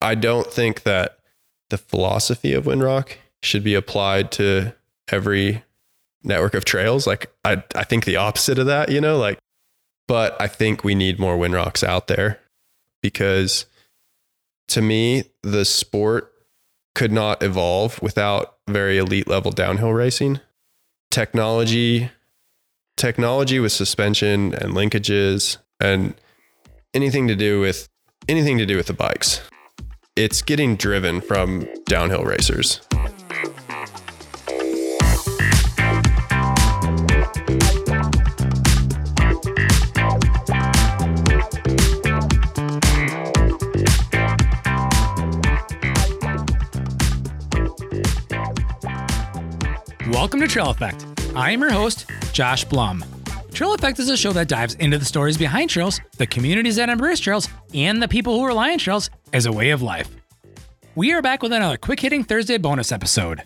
I don't think that the philosophy of Windrock should be applied to every network of trails. Like I, I think the opposite of that, you know, like, but I think we need more Windrocks out there because to me, the sport could not evolve without very elite level downhill racing. Technology, technology with suspension and linkages and anything to do with anything to do with the bikes. It's getting driven from downhill racers. Welcome to Trail Effect. I am your host, Josh Blum. Trail Effect is a show that dives into the stories behind trails, the communities that embrace trails, and the people who rely on trails as a way of life. We are back with another quick hitting Thursday bonus episode.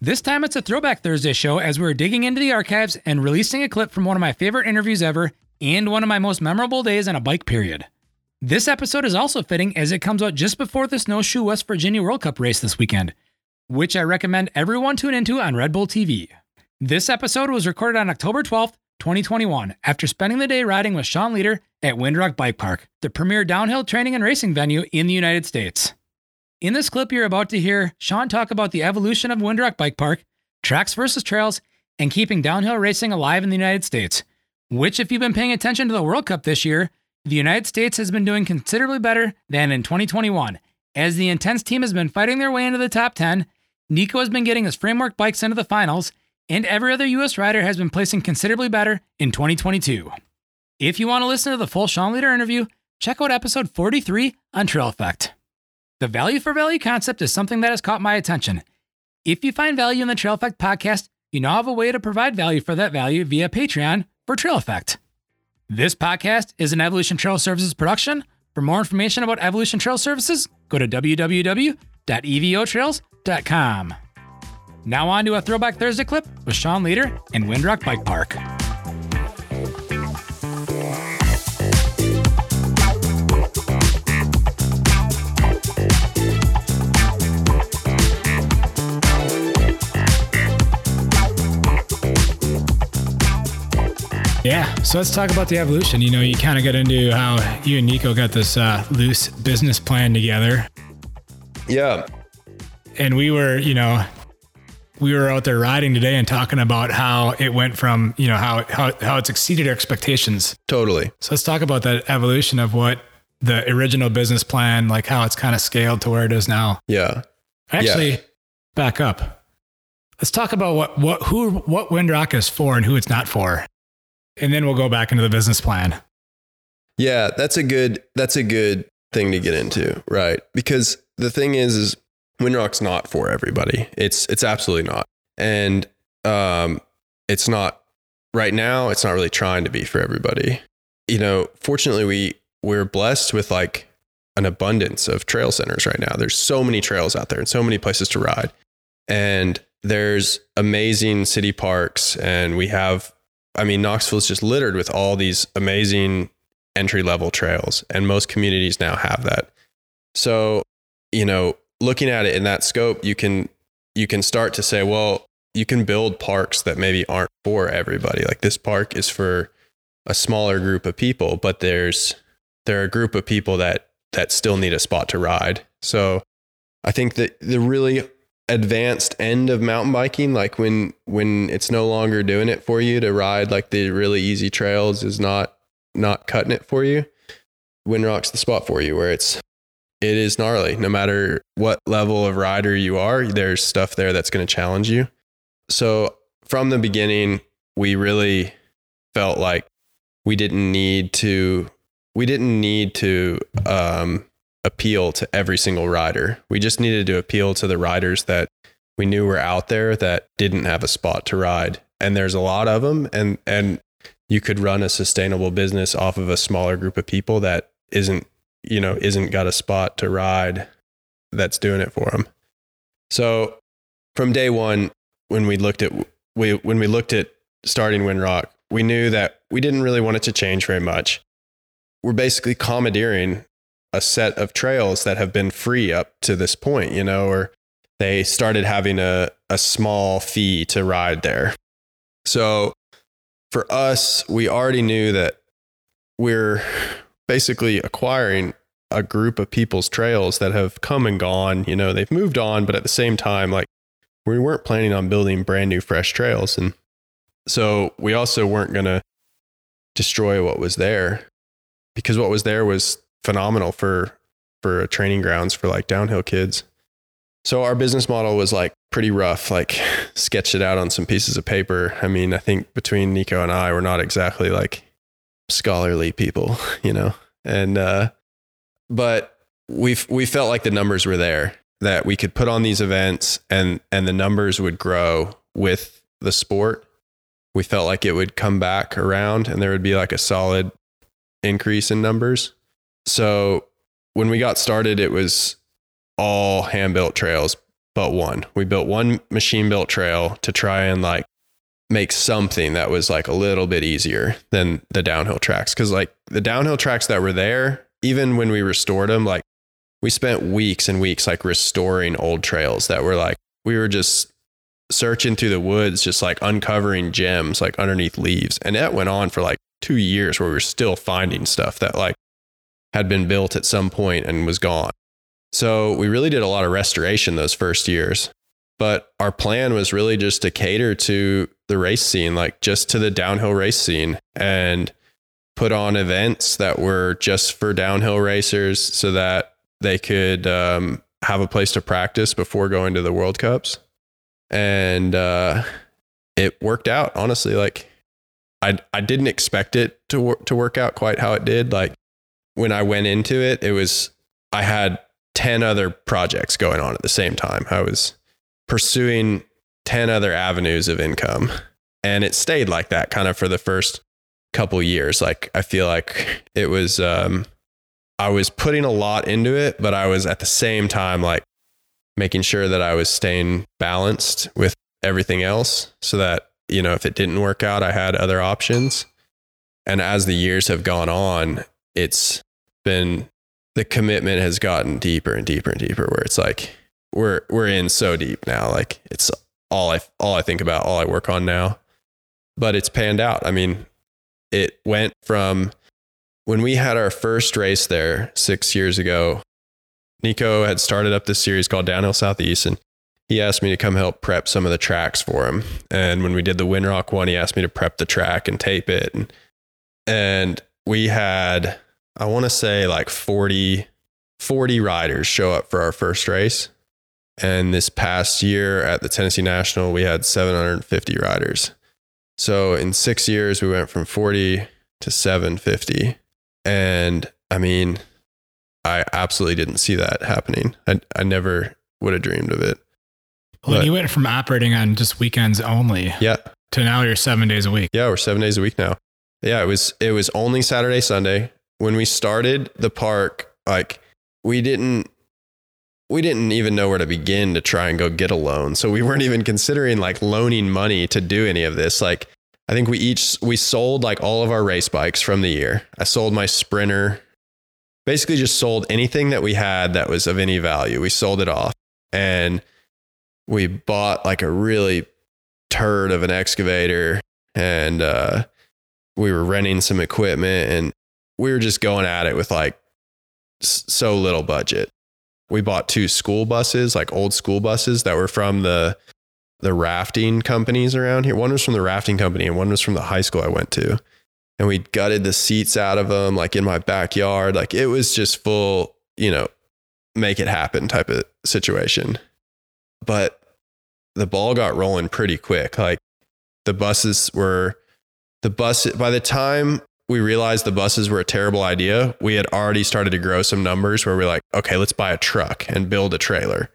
This time it's a Throwback Thursday show as we're digging into the archives and releasing a clip from one of my favorite interviews ever and one of my most memorable days on a bike period. This episode is also fitting as it comes out just before the Snowshoe West Virginia World Cup race this weekend, which I recommend everyone tune into on Red Bull TV. This episode was recorded on October 12th, 2021, after spending the day riding with Sean Leader at Windrock Bike Park, the premier downhill training and racing venue in the United States. In this clip, you're about to hear Sean talk about the evolution of Windrock Bike Park, tracks versus trails, and keeping downhill racing alive in the United States. Which, if you've been paying attention to the World Cup this year, the United States has been doing considerably better than in 2021, as the Intense team has been fighting their way into the top 10 Neko has been getting his framework bikes into the finals, and every other US rider has been placing considerably better in 2022. If you want to listen to the full Sean Leader interview, check out episode 43 on Trail Effect. The value for value concept is something that has caught my attention. If you find value in the Trail Effect podcast, you now have a way to provide value for that value via Patreon for Trail Effect. This podcast is an Evolution Trail Services production. For more information about Evolution Trail Services, go to www.evotrails.com. Now on to a Throwback Thursday clip with Sean Leader and Windrock Bike Park. Yeah, so let's talk about the evolution. You know, you kind of got into how you and Neko got this uh, loose business plan together. Yeah, and we were, you know, we were out there riding today and talking about how it went from, you know, how how how it's exceeded expectations. Totally. So let's talk about that evolution of what the original business plan, like how it's kind of scaled to where it is now. Yeah. Actually, yeah. back up. Let's talk about what what who what Windrock is for and who it's not for. And then we'll go back into the business plan. Yeah, that's a good that's a good thing to get into, right? Because the thing is is Windrock's not for everybody. It's it's absolutely not. And um it's not right now, it's not really trying to be for everybody. You know, fortunately we we're blessed with like an abundance of trail centers right now. There's so many trails out there and so many places to ride. And there's amazing city parks and we have I mean Knoxville is just littered with all these amazing entry level trails and most communities now have that. So, you know, looking at it in that scope, you can you can start to say, well, you can build parks that maybe aren't for everybody. Like this park is for a smaller group of people, but there's there are a group of people that that still need a spot to ride. So I think that the really advanced end of mountain biking, like when when it's no longer doing it for you to ride like the really easy trails is not not cutting it for you. Windrock's the spot for you where it's it is gnarly. No matter what level of rider you are, there's stuff there that's going to challenge you. So from the beginning, we really felt like we didn't need to we didn't need to um, appeal to every single rider. We just needed to appeal to the riders that we knew were out there that didn't have a spot to ride. And there's a lot of them and and you could run a sustainable business off of a smaller group of people that isn't you know, isn't got a spot to ride that's doing it for them. So from day one, when we looked at we when we looked at starting Windrock, we knew that we didn't really want it to change very much. We're basically commandeering a set of trails that have been free up to this point, you know, or they started having a, a small fee to ride there. So for us, we already knew that we're basically acquiring a group of people's trails that have come and gone. You know, they've moved on, but at the same time, like we weren't planning on building brand new, fresh trails. And so we also weren't going to destroy what was there because what was there was phenomenal for for training grounds for like downhill kids. So our business model was like pretty rough, like sketched it out on some pieces of paper. I mean, I think between Neko and I, we're not exactly like scholarly people, you know. And uh but we we felt like the numbers were there that we could put on these events and and the numbers would grow with the sport. We felt like it would come back around and there would be like a solid increase in numbers. So when we got started, it was all hand built trails but one. We built one machine built trail to try and like make something that was like a little bit easier than the downhill tracks. Cause like the downhill tracks that were there, even when we restored them, like we spent weeks and weeks like restoring old trails that were like, we were just searching through the woods, just like uncovering gems like underneath leaves. And that went on for like two years where we were still finding stuff that like had been built at some point and was gone. So we really did a lot of restoration those first years. But our plan was really just to cater to the race scene, like just to the downhill race scene and put on events that were just for downhill racers so that they could um, have a place to practice before going to the World Cups. And uh, it worked out, honestly. Like, I, I didn't expect it to, wor- to work out quite how it did. Like, when I went into it, it was, I had 10 other projects going on at the same time. I was pursuing 10 other avenues of income. And it stayed like that kind of for the first couple years. Like I feel like it was um I was putting a lot into it, but I was at the same time like making sure that I was staying balanced with everything else so that, you know, if it didn't work out, I had other options. And as the years have gone on, it's been the commitment has gotten deeper and deeper and deeper where it's like we're we're in so deep now. Like it's all I all I think about all I work on now. But it's panned out. I mean it went from when we had our first race there 6 years ago Neko had started up this series called Downhill Southeast and he asked me to come help prep some of the tracks for him. And when we did the Windrock one he asked me to prep the track and tape it. And and we had I want to say like 40, 40 riders show up for our first race. And this past year at the Tennessee National, we had 750 riders. So in six years, we went from 40 to 750. And I mean, I absolutely didn't see that happening. I, I never would have dreamed of it. Well, but, you went from operating on just weekends only. Yeah. To now you're seven days a week. Yeah, we're seven days a week now. Yeah, it was it was only Saturday, Sunday when we started the park, like we didn't we didn't even know where to begin to try and go get a loan. So we weren't even considering like loaning money to do any of this. Like I think we each we sold like all of our race bikes from the year. I sold my Sprinter. Basically just sold anything that we had that was of any value. We sold it off. And we bought like a really turd of an excavator and uh we were renting some equipment and we were just going at it with like so little budget. We bought two school buses, like old school buses that were from the the rafting companies around here. One was from the rafting company and one was from the high school I went to. And we gutted the seats out of them like in my backyard. Like it was just full, you know, make it happen type of situation. But the ball got rolling pretty quick. Like the buses were the bus by the time we realized the buses were a terrible idea, we had already started to grow some numbers where we're like, okay, let's buy a truck and build a trailer.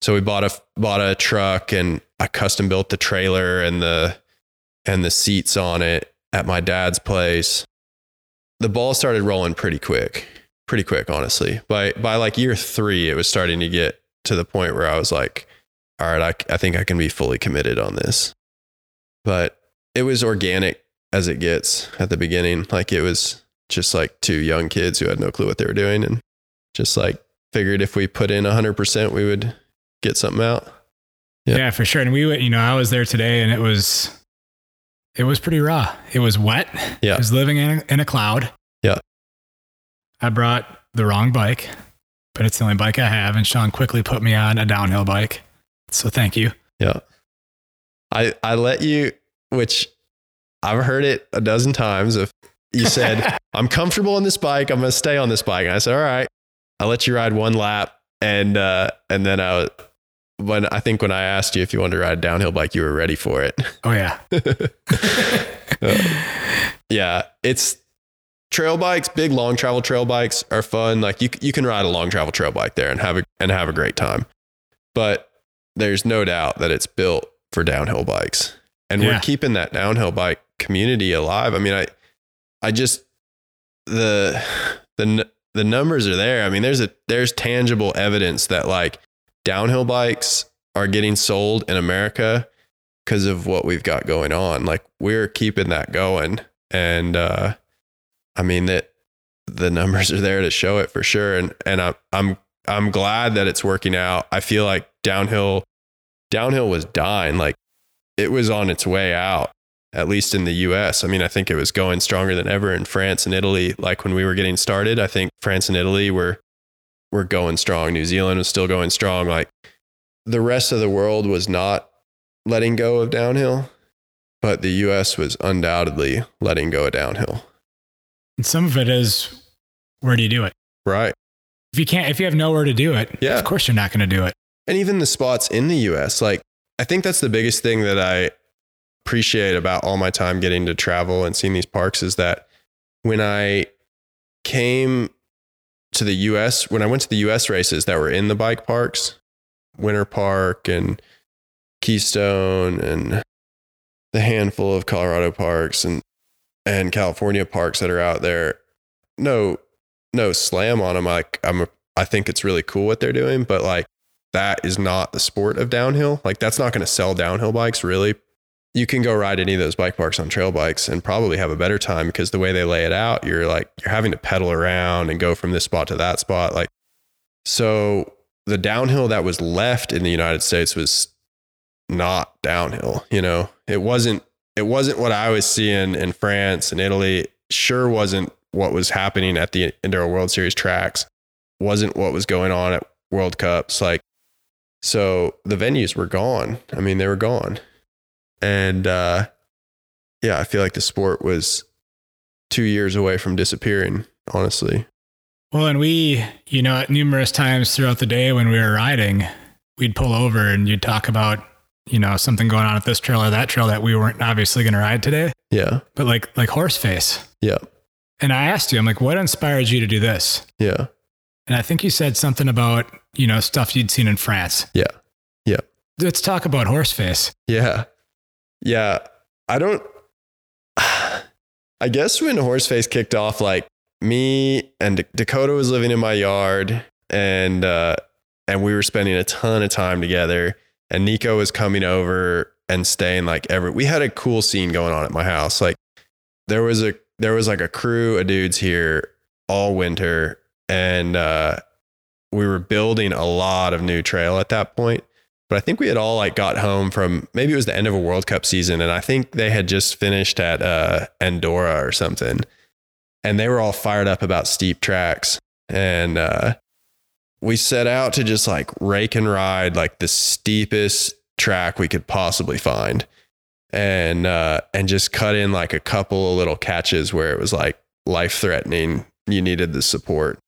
So we bought a bought a truck and I custom built the trailer and the and the seats on it at my dad's place. The ball started rolling pretty quick, pretty quick, honestly. By by like year three, it was starting to get to the point where I was like, all right, I, I think I can be fully committed on this. But it was organic as it gets at the beginning. Like it was just like two young kids who had no clue what they were doing. And Just like figured if we put in 100%, we would get something out. Yeah. Yeah. for sure. And we, went- you know, I was there today, and it was, it was pretty raw. It was wet. Yeah. I was living in a, in a cloud. Yeah. I brought the wrong bike, but it's the only bike I have, and Sean quickly put me on a downhill bike. So thank you. Yeah. I I let you which I've heard it a dozen times if you said, I'm comfortable on this bike, I'm gonna stay on this bike. And I said, All right. I'll let you ride one lap and uh and then I when I think when I asked you if you wanted to ride a downhill bike, you were ready for it. Oh yeah. yeah, it's trail bikes, big long travel trail bikes are fun. Like you you can ride a long travel trail bike there and have a and have a great time. But there's no doubt that it's built for downhill bikes. And Yeah. we're keeping that downhill bike community alive. I mean, I I just the the the numbers are there. I mean, there's a there's tangible evidence that like downhill bikes are getting sold in America because of what we've got going on. Like we're keeping that going, and uh, I mean that the numbers are there to show it for sure. And and I'm I'm I'm glad that it's working out. I feel like downhill downhill was dying. Like it was on its way out. At least in the US. I mean, I think it was going stronger than ever in France and Italy. Like when we were getting started, I think France and Italy were were going strong. New Zealand was still going strong. Like the rest of the world was not letting go of downhill, but the US was undoubtedly letting go of downhill. And some of it is where do you do it? Right. If you can't, if you have nowhere to do it, Yeah. of course you're not going to do it. And even the spots in the US, like I think that's the biggest thing that I appreciate about all my time getting to travel and seeing these parks is that when I came to the US, when I went to the US races that were in the bike parks, Winter Park and Keystone and the handful of Colorado parks and and California parks that are out there, no no slam on them. Like I'm a, I think it's really cool what they're doing, but like that is not the sport of downhill. Like that's not going to sell downhill bikes really. You can go ride any of those bike parks on trail bikes and probably have a better time because the way they lay it out, you're like you're having to pedal around and go from this spot to that spot like so the downhill that was left in the United States was not downhill, you know. It wasn't it wasn't what I was seeing in France and Italy. Sure wasn't what was happening at the Enduro World Series tracks. Wasn't what was going on at World Cups. Like so the venues were gone. I mean, they were gone. And uh yeah, I feel like the sport was 2 years away from disappearing, honestly. Well, and we, you know, at numerous times throughout the day when we were riding, we'd pull over and you'd talk about, you know, something going on at this trail or that trail that we weren't obviously going to ride today, Yeah. but like like Horseface. Yeah. And I asked you, I'm like, what inspired you to do this? Yeah. And I think you said something about, you know, stuff you'd seen in France. Yeah. Yeah. Let's talk about Horseface. Yeah. Yeah. I don't I guess when Horseface kicked off, like me and D- Dakota was living in my yard and uh and we were spending a ton of time together and Neko was coming over and staying like every we had a cool scene going on at my house. Like there was a there was like a crew of dudes here all winter and uh we were building a lot of new trail at that point but I think we had all like got home from maybe it was the end of a World Cup season, and I think they had just finished at uh, Andorra or something, and they were all fired up about steep tracks, and uh, we set out to just like rake and ride like the steepest track we could possibly find, and uh, and just cut in like a couple of little catches where it was like life threatening. You needed the support.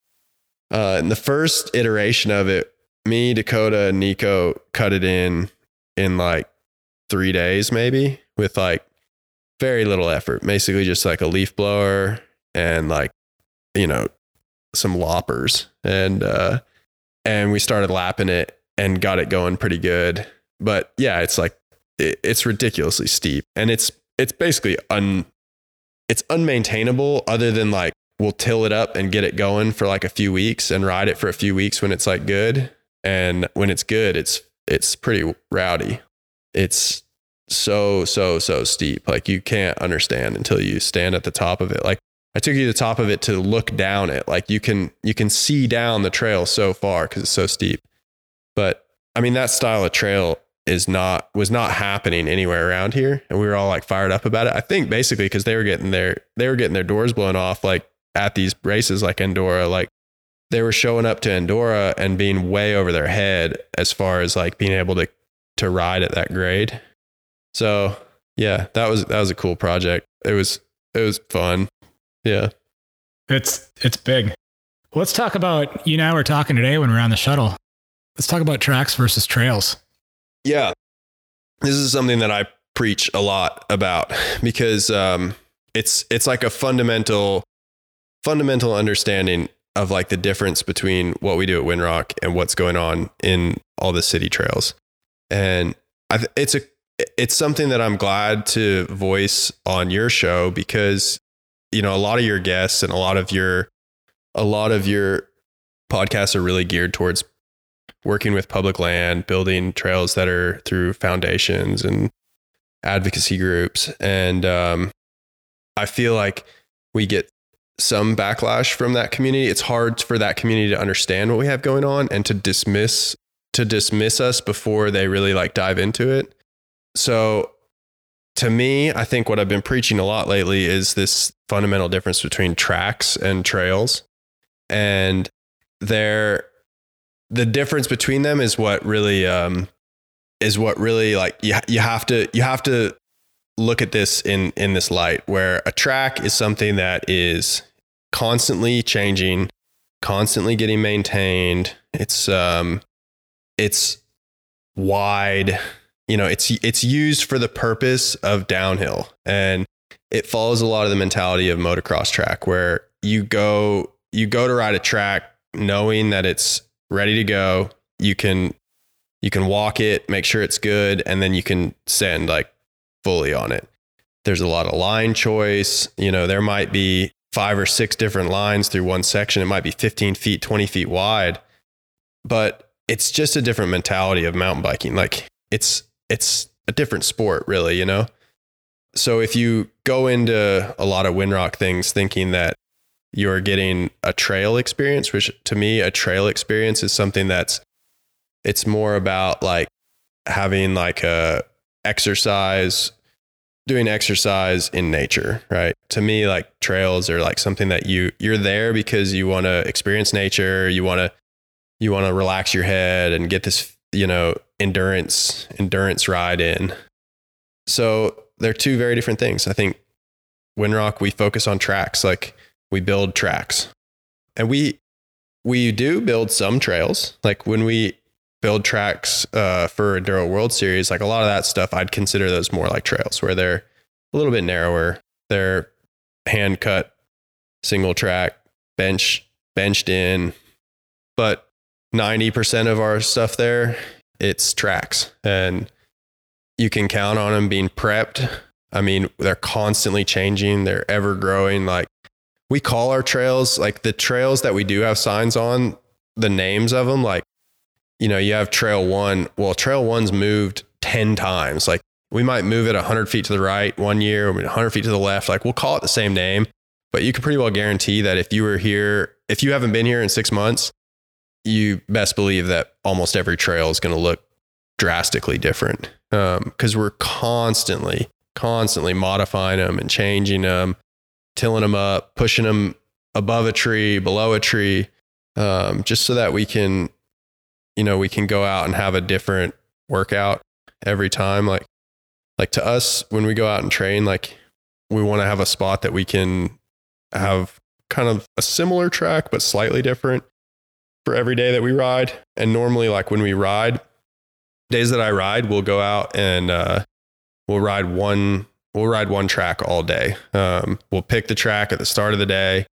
Uh, and the first iteration of it me, Dakota, and Neko cut it in in like three days, maybe with like very little effort. Basically, just like a leaf blower and like you know some loppers, and uh, and we started lapping it and got it going pretty good. But yeah, it's like it, it's ridiculously steep, and it's it's basically un it's unmaintainable. Other than like we'll till it up and get it going for like a few weeks and ride it for a few weeks when it's like good. And when it's good it's it's pretty rowdy. It's so so so steep. Like you can't understand until you stand at the top of it. Like I took you to the top of it to look down it. Like you can you can see down the trail so far because it's so steep. But I mean that style of trail is not was not happening anywhere around here. And we were all like fired up about it. I think basically because they were getting their they were getting their doors blown off like at these races like Andorra like they were showing up to Andorra and being way over their head as far as like being able to to ride at that grade. So yeah that was that was a cool project. It was it was fun. Yeah. It's it's big. Let's talk about you and i were talking today when we were on the shuttle. Let's talk about tracks versus trails. Yeah. This is something that I preach a lot about because um, it's it's like a fundamental fundamental understanding of like the difference between what we do at Windrock and what's going on in all the city trails. And th- it's a it's something that I'm glad to voice on your show because you know a lot of your guests and a lot of your a lot of your podcasts are really geared towards working with public land, building trails that are through foundations and advocacy groups. And um, I feel like we get some backlash from that community. It's hard for that community to understand what we have going on and to dismiss to dismiss us before they really like dive into it. So to me, I think what I've been preaching a lot lately is this fundamental difference between tracks and trails. And there the difference between them is what really um, is what really like you, you have to you have to look at this in in this light where a track is something that is constantly changing constantly getting maintained it's um it's wide you know it's it's used for the purpose of downhill and it follows a lot of the mentality of motocross track where you go you go to ride a track knowing that it's ready to go. You can you can walk it, make sure it's good, and then you can send like fully on it. There's a lot of line choice. You know, there might be five or six different lines through one section. It might be 15 feet, 20 feet wide, but it's just a different mentality of mountain biking. Like it's it's a different sport, really. You know. So if you go into a lot of Windrock things thinking that you're getting a trail experience, which to me, a trail experience is something that's, it's more about like having like a exercise, doing exercise in nature, right? To me, like trails are like something that you, you're there because you want to experience nature. You want to, you want to relax your head and get this, you know, endurance, endurance ride in. So they're two very different things. I think Windrock, we focus on tracks. Like we build tracks. And we we do build some trails. Like when we build tracks uh, for Enduro World Series, like a lot of that stuff, I'd consider those more like trails where they're a little bit narrower. They're hand cut, single track, bench benched in. But 90% of our stuff there, it's tracks. And you can count on them being prepped. I mean, they're constantly changing, they're ever growing. Like we call our trails like the trails that we do have signs on the names of them like you know you have trail one. Well trail one's moved 10 times. Like we might move it 100 feet to the right one year 100 feet to the left. Like we'll call it the same name but you can pretty well guarantee that if you were here if you haven't been here in six months you best believe that almost every trail is going to look drastically different. Because um, we're constantly constantly modifying them and changing them tilling them up, pushing them above a tree, below a tree, um, just so that we can, you know, we can go out and have a different workout every time. Like, like to us, when we go out and train, like we want to have a spot that we can have kind of a similar track, but slightly different for every day that we ride. And normally, like when we ride, days that I ride, we'll go out and uh, we'll ride one we'll ride one track all day. Um, we'll pick the track at the start of the day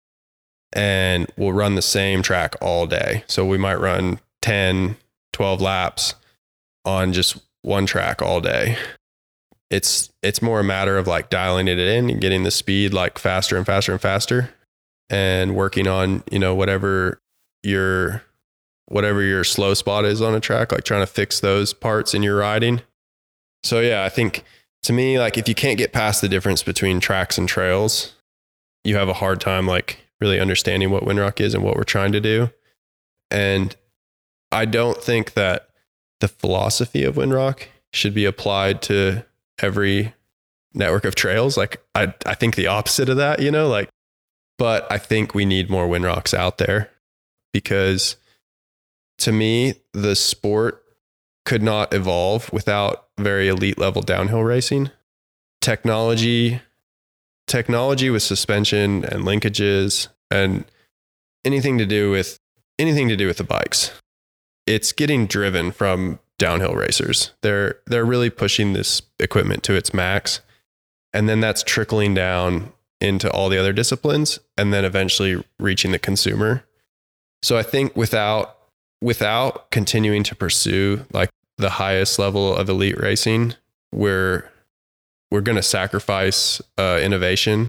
and we'll run the same track all day. So we might run 10, 12 laps on just one track all day. It's it's more a matter of like dialing it in and getting the speed like faster and faster and faster and working on, you know, whatever your whatever your slow spot is on a track, like trying to fix those parts in your riding. So yeah, I think to me, like if you can't get past the difference between tracks and trails, you have a hard time like really understanding what Windrock is and what we're trying to do. And I don't think that the philosophy of Windrock should be applied to every network of trails. Like I, I think the opposite of that, you know, like, but I think we need more Windrocks out there because to me, the sport could not evolve without very elite level downhill racing. Technology, technology with suspension and linkages and anything to do with anything to do with the bikes. It's getting driven from downhill racers. They're they're really pushing this equipment to its max. And then that's trickling down into all the other disciplines and then eventually reaching the consumer. So I think without without continuing to pursue like the highest level of elite racing, we're we're going to sacrifice uh, innovation.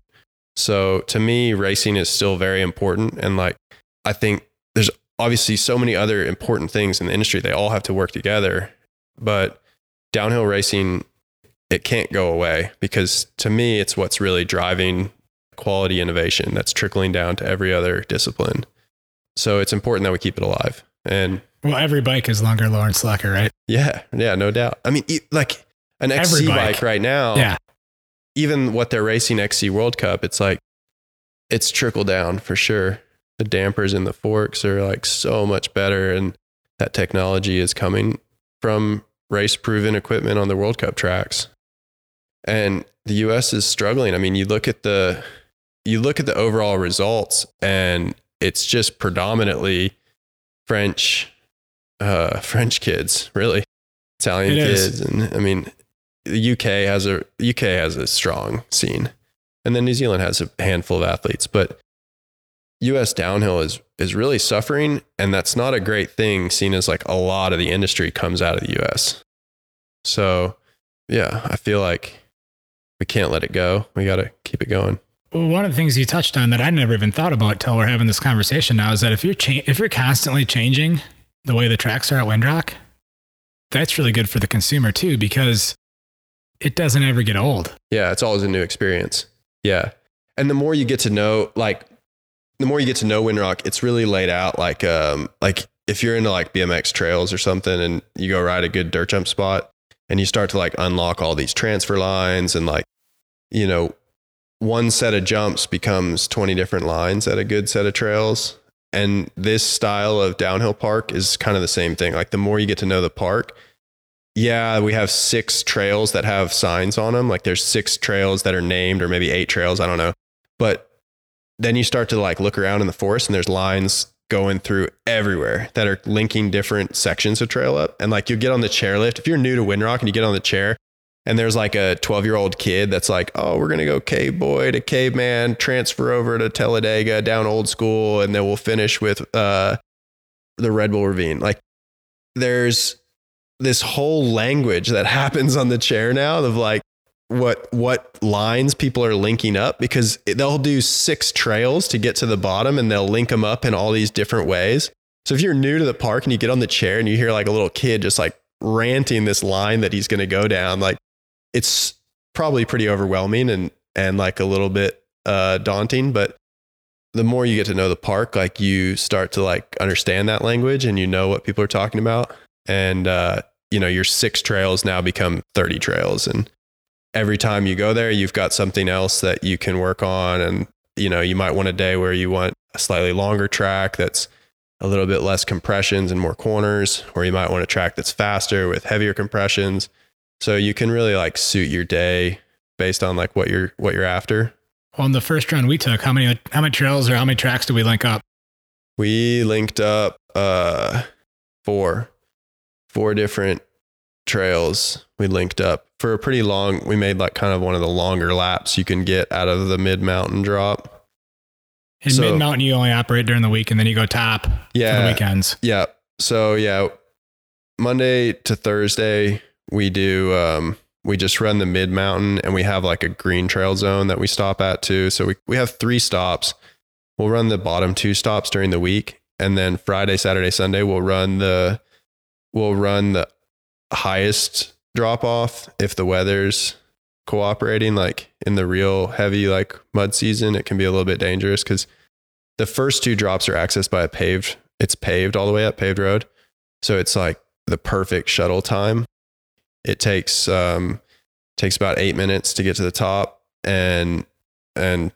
So to me, racing is still very important, and like I think there's obviously so many other important things in the industry. They all have to work together, but downhill racing it can't go away because to me it's what's really driving quality innovation that's trickling down to every other discipline. So it's important that we keep it alive. And well, every bike is longer, lower, and slacker, right? Yeah, yeah, no doubt. I mean, like an XC bike. bike right now, yeah. Even what they're racing XC World Cup, it's like it's trickle down for sure. The dampers and the forks are like so much better, and that technology is coming from race proven equipment on the World Cup tracks. And the US is struggling. I mean, you look at the you look at the overall results and it's just predominantly French, uh, French kids, really Italian it kids, is. and I mean, the UK has a UK has a strong scene, and then New Zealand has a handful of athletes, but U.S. downhill is is really suffering, and that's not a great thing, seen as like a lot of the industry comes out of the U.S. So, yeah, I feel like we can't let it go. We got to keep it going. Well, one of the things you touched on that I never even thought about till we're having this conversation now is that if you're cha- if you're constantly changing the way the tracks are at Windrock, that's really good for the consumer too because it doesn't ever get old. Yeah, it's always a new experience. Yeah, and the more you get to know, like, the more you get to know Windrock, it's really laid out like um like if you're into like BMX trails or something, and you go ride a good dirt jump spot, and you start to like unlock all these transfer lines and like you know one set of jumps becomes 20 different lines at a good set of trails. And this style of downhill park is kind of the same thing. Like the more you get to know the park, yeah, we have six trails that have signs on them. Like there's six trails that are named, or maybe eight trails. I don't know. But then you start to like look around in the forest and there's lines going through everywhere that are linking different sections of trail up. And like you get on the chairlift. If you're new to Windrock and you get on the chair, and there's like a 12 year old kid that's like, oh, we're going to go cave boy to caveman, transfer over to Talladega down old school, and then we'll finish with uh, the Red Bull Ravine. Like, there's this whole language that happens on the chair now of like what what lines people are linking up because they'll do six trails to get to the bottom and they'll link them up in all these different ways. So if you're new to the park and you get on the chair and you hear like a little kid just like ranting this line that he's going to go down, like it's probably pretty overwhelming and and like a little bit uh, daunting, but the more you get to know the park, like you start to like understand that language and you know what people are talking about. And uh, you know, your six trails now become 30 trails. And every time you go there, you've got something else that you can work on. And, you know, you might want a day where you want a slightly longer track that's a little bit less compressions and more corners, or you might want a track that's faster with heavier compressions. So you can really like suit your day based on like what you're what you're after. On the first run we took, how many how many trails or how many tracks did we link up? We linked up uh four four different trails we linked up for a pretty long we made like kind of one of the longer laps you can get out of the mid mountain drop in so, mid mountain you only operate during the week and then you go top yeah for the weekends yeah so yeah monday to thursday we do um, we just run the mid mountain and we have like a green trail zone that we stop at too. So we, we have three stops. We'll run the bottom two stops during the week. And then Friday, Saturday, Sunday, we'll run the we'll run the highest drop off if the weather's cooperating like in the real heavy like mud season it can be a little bit dangerous because the first two drops are accessed by a paved it's paved all the way up paved road. So it's like the perfect shuttle time. It takes um takes about eight minutes to get to the top and and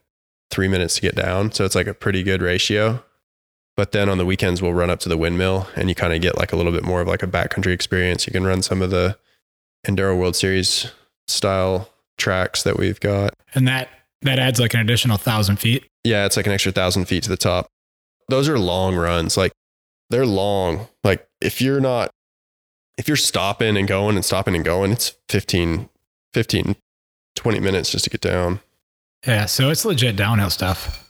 three minutes to get down. So it's like a pretty good ratio but then on the weekends we'll run up to the windmill and you kind of get like a little bit more of like a backcountry experience. You can run some of the enduro world series style tracks that we've got. And that that adds like an additional thousand feet. yeah it's like an extra thousand feet to the top. Those are long runs. Like they're long. Like if you're not if you're stopping and going and stopping and going it's 15 15 20 minutes just to get down. Yeah, so it's legit downhill stuff.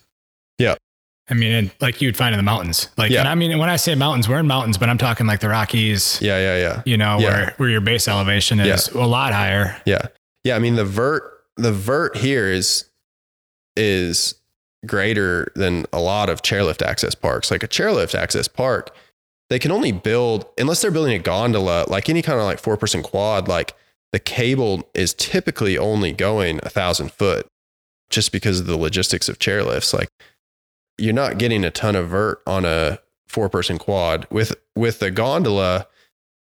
Yeah. I mean, like you'd find in the mountains. Like, Yeah. and I mean, when I say mountains, we're in mountains, but I'm talking like the Rockies, yeah yeah yeah you know, Yeah. where, where your base elevation is a lot higher. Yeah. Yeah. I mean, the vert, the vert here is, is greater than a lot of chairlift access parks. Like a chairlift access park, they can only build, unless they're building a gondola, like any kind of like four person quad, like the cable is typically only going a thousand foot just because of the logistics of chairlifts. Like you're not getting a ton of vert on a four person quad with, with the gondola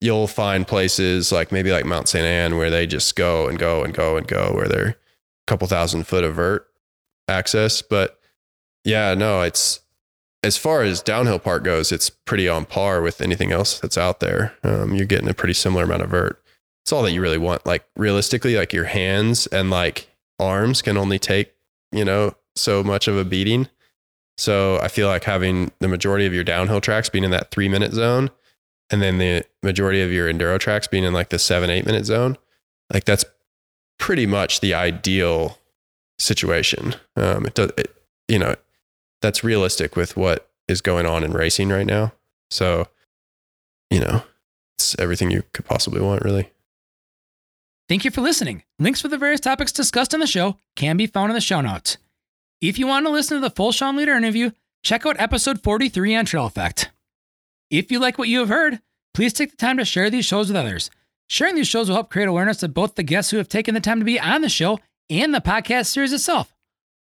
you'll find places like maybe like Mont-Sainte-Anne where they just go and go and go and go where they're a couple thousand foot of vert access. But yeah, no, it's as far as downhill park goes, it's pretty on par with anything else that's out there. Um, you're getting a pretty similar amount of vert. It's all that you really want. Like realistically, like your hands and like arms can only take, you know, so much of a beating. So I feel like having the majority of your downhill tracks being in that three minute zone and then the majority of your enduro tracks being in like the seven, eight minute zone, like that's pretty much the ideal situation. Um, it does, it, you know, that's realistic with what is going on in racing right now. So, you know, it's everything you could possibly want, really. Thank you for listening. Links for the various topics discussed on the show can be found in the show notes. If you want to listen to the full Sean Leader interview, check out episode 43 on Trail Effect. If you like what you have heard, please take the time to share these shows with others. Sharing these shows will help create awareness of both the guests who have taken the time to be on the show and the podcast series itself.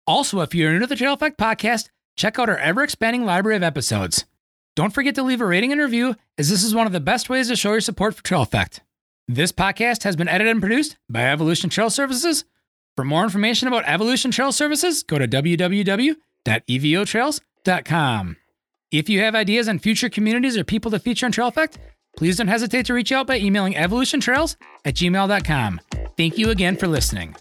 Also, if you're new to the Trail Effect podcast, check out our ever expanding library of episodes. Don't forget to leave a rating and review, as this is one of the best ways to show your support for Trail Effect. This podcast has been edited and produced by Evolution Trail Services. For more information about Evolution Trail Services, go to www.evotrails.com. If you have ideas on future communities or people to feature on Trail Effect, please don't hesitate to reach out by emailing evolutiontrails at gmail.com. Thank you again for listening.